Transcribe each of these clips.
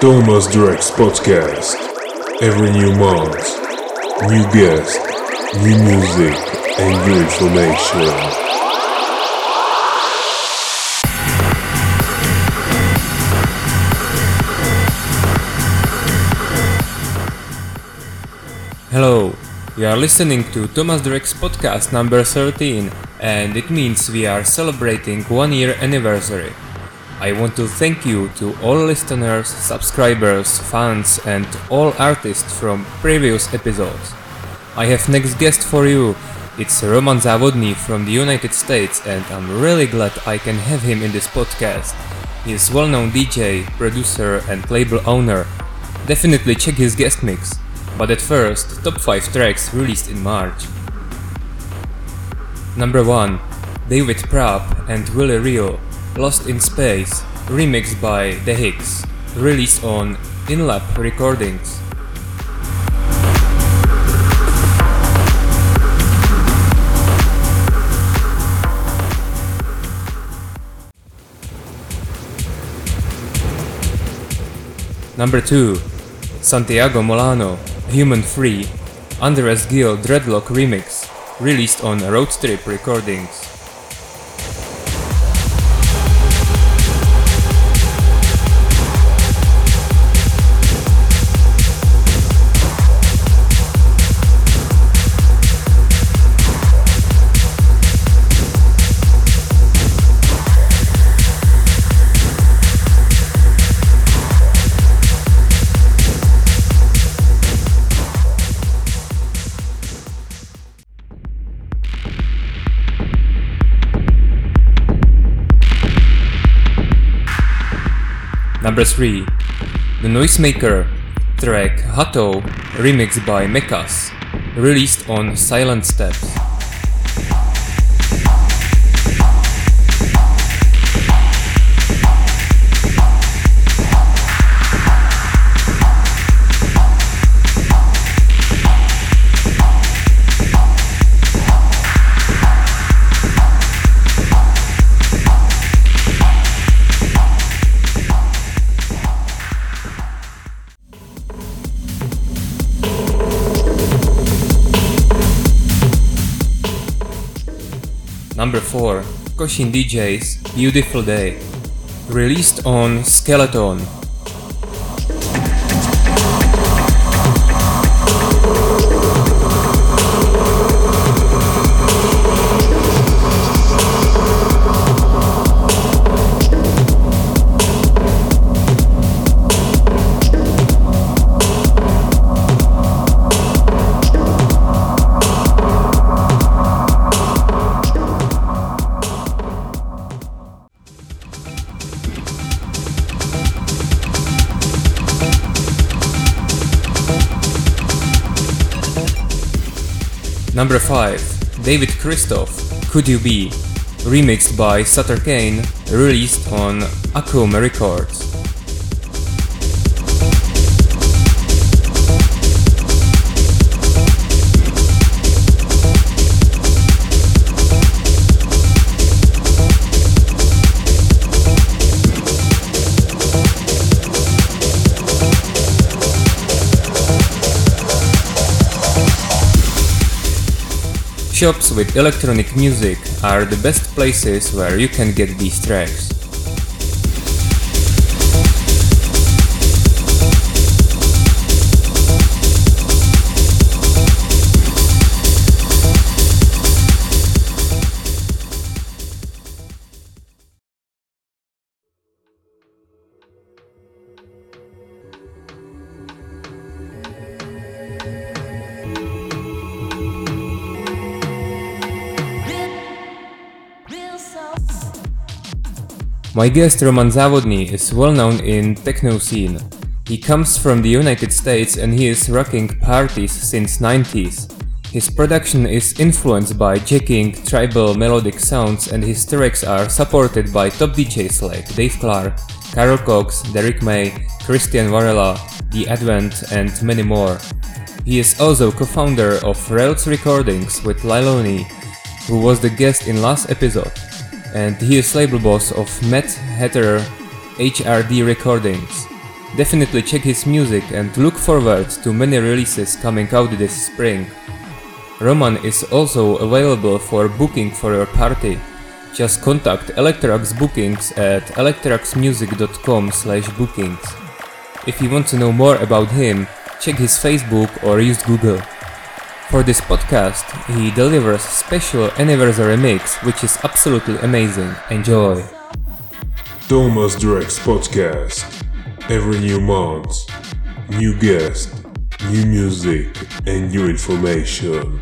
Thomas Drex Podcast. Every new month, new guest, new music, and new information. Hello, you are listening to Thomas Drex podcast number 13, and it means we are celebrating one year anniversary. I want to thank you to all listeners, subscribers, fans, and all artists from previous episodes. I have next guest for you. It's Roman Zavodny from the United States, and I'm really glad I can have him in this podcast. He is well-known DJ, producer, and label owner. Definitely check his guest mix. But at first, top 5 tracks released in March. Number 1 David Prapp and Willie Rio, Lost in Space, remixed by The Hicks, released on InLab Recordings. Number 2 Santiago Molano, Human Free, Andres Gill Dreadlock Remix, released on Road Trip Recordings. Number 3 The Noisemaker track Hato remixed by Mekas, released on Silent Steps. Number 4 Koshin DJ's Beautiful Day, released on Skeleton. David Christoph Could You Be, remixed by Sutter Kane, released on Akuma Records. Shops with electronic music are the best places where you can get these tracks. My guest Roman Zavodny is well known in techno scene. He comes from the United States and he is rocking parties since 90s. His production is influenced by jacking tribal melodic sounds and his tracks are supported by top DJs like Dave Clarke, Carl Cox, Derrick May, Christian Varela, The Advent and many more. He is also co-founder of Rails Recordings with Liloni, who was the guest in last episode and he is label boss of Matt Hatter HRD Recordings. Definitely check his music and look forward to many releases coming out this spring. Roman is also available for booking for your party. Just contact Electrax Bookings at electraxmusic.com slash bookings. If you want to know more about him, check his Facebook or use Google. For this podcast, he delivers special anniversary mix which is absolutely amazing. Enjoy! Thomas Drex Podcast. Every new month, new guest, new music, and new information.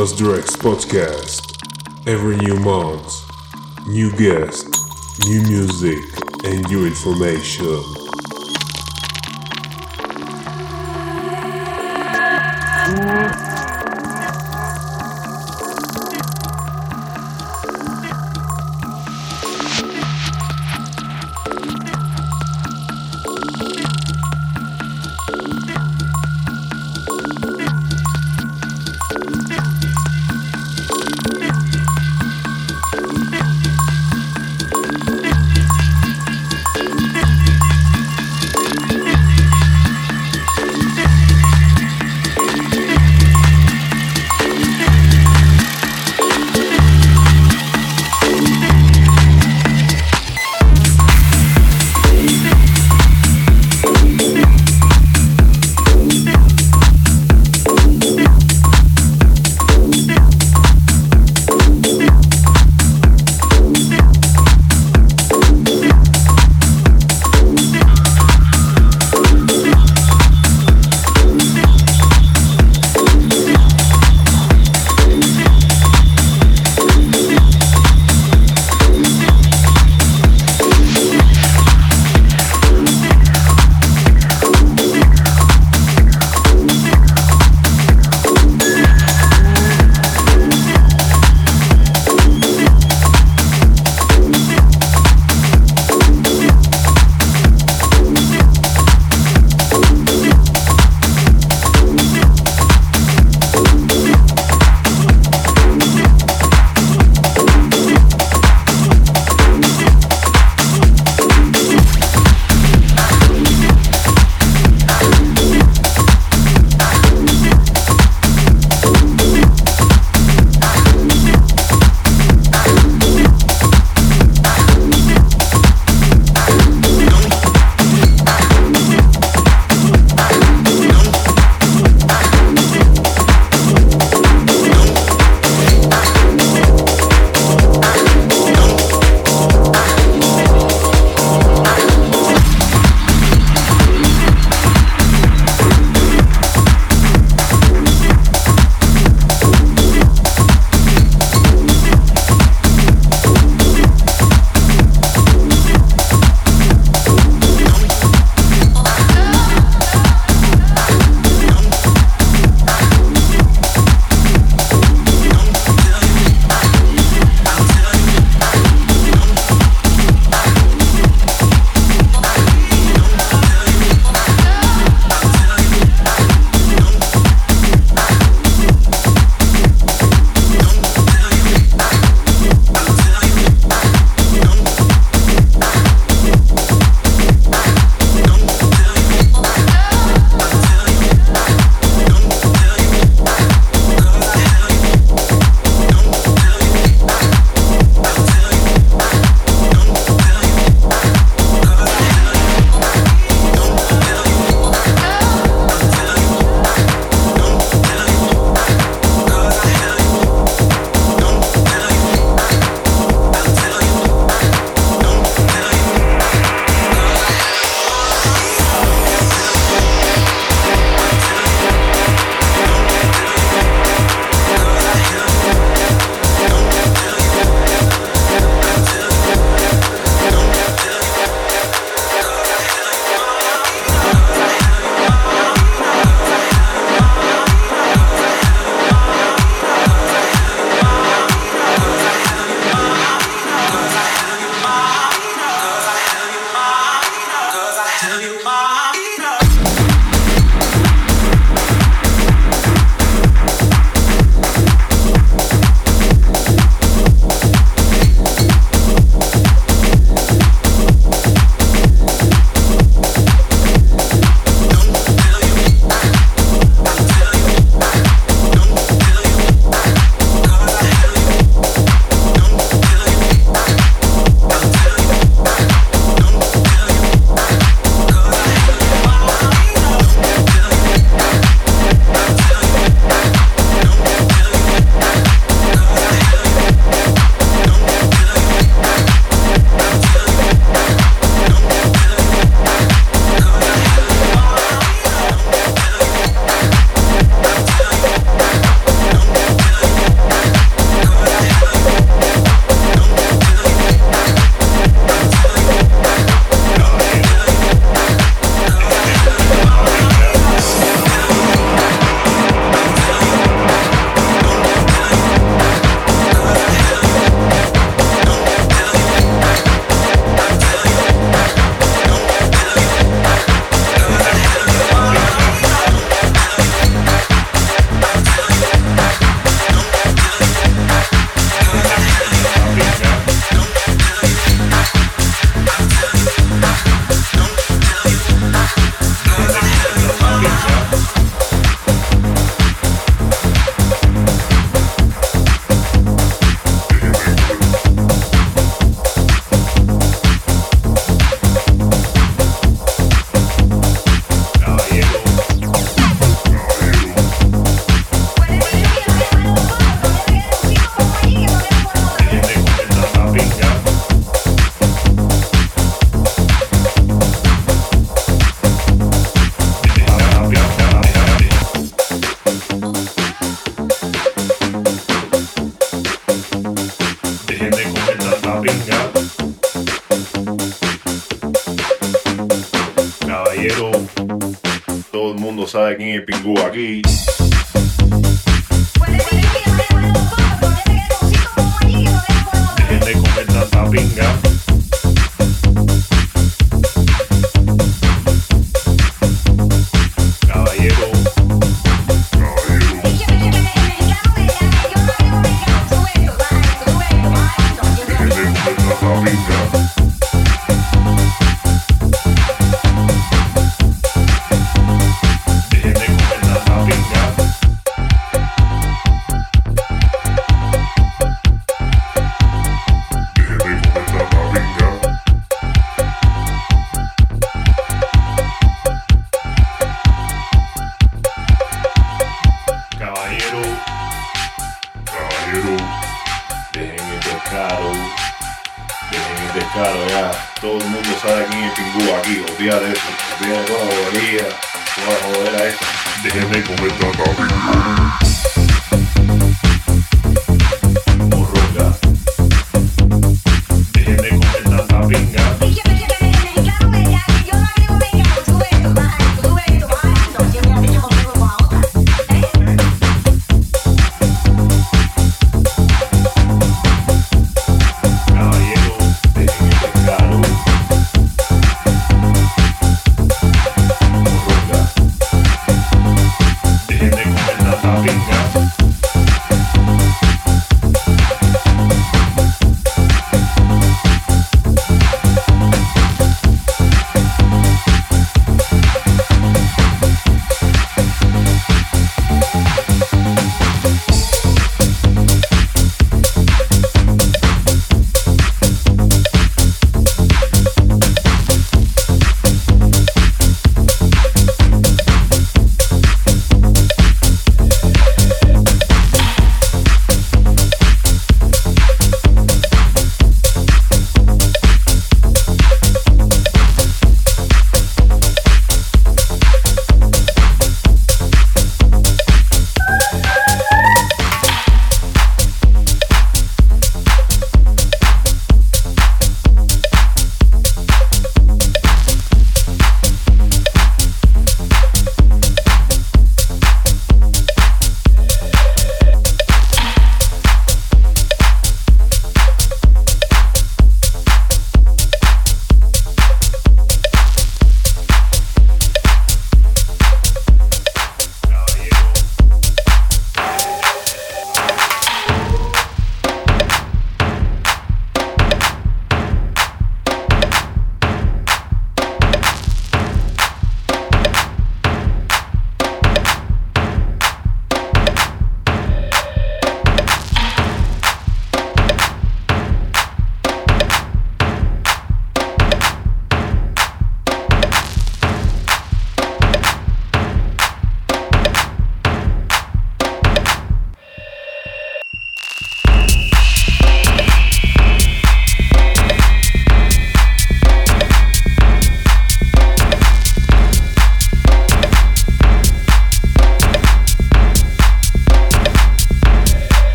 Thomas Drex podcast. Every new month, new guest, new music, and new information.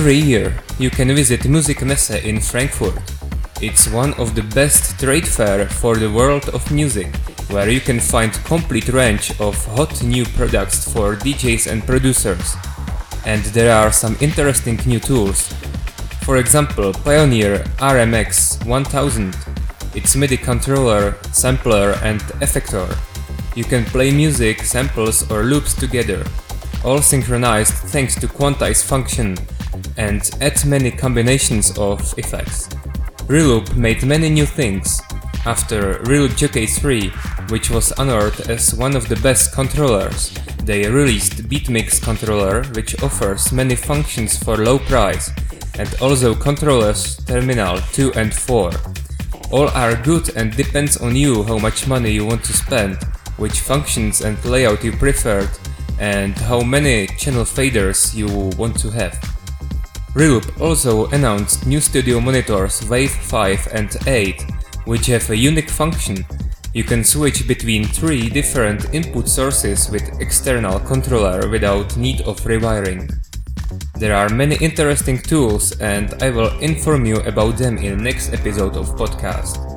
Every year, you can visit Musikmesse in Frankfurt. It's one of the best trade fair for the world of music, where you can find complete range of hot new products for DJs and producers. And there are some interesting new tools. For example, Pioneer RMX 1000. It's MIDI controller, sampler and effector. You can play music, samples or loops together, all synchronized thanks to quantize function and add many combinations of effects. Reloop made many new things. After Reloop Jockey 3, which was honored as one of the best controllers, they released Beatmix controller which offers many functions for low price and also controllers Terminal 2 and 4. All are good and depends on you how much money you want to spend, which functions and layout you preferred, and how many channel faders you want to have. Reloop also announced new studio monitors Wave 5 and 8, which have a unique function. You can switch between three different input sources with external controller without need of rewiring. There are many interesting tools and I will inform you about them in next episode of podcast.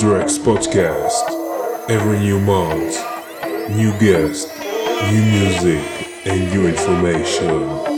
Drex Podcast. Every new month, new guest, new music, and new information.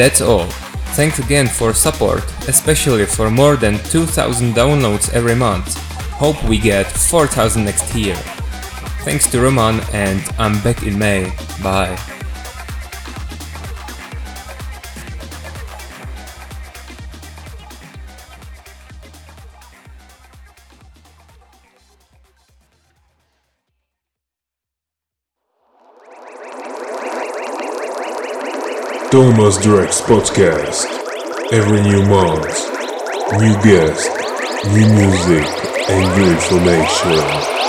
That's all. Thanks again for support, especially for more than 2000 downloads every month. Hope we get 4000 next year. Thanks to Roman and I'm back in May. Bye. Thomas Drex Podcast. Every new month, new guest, new music, and new information.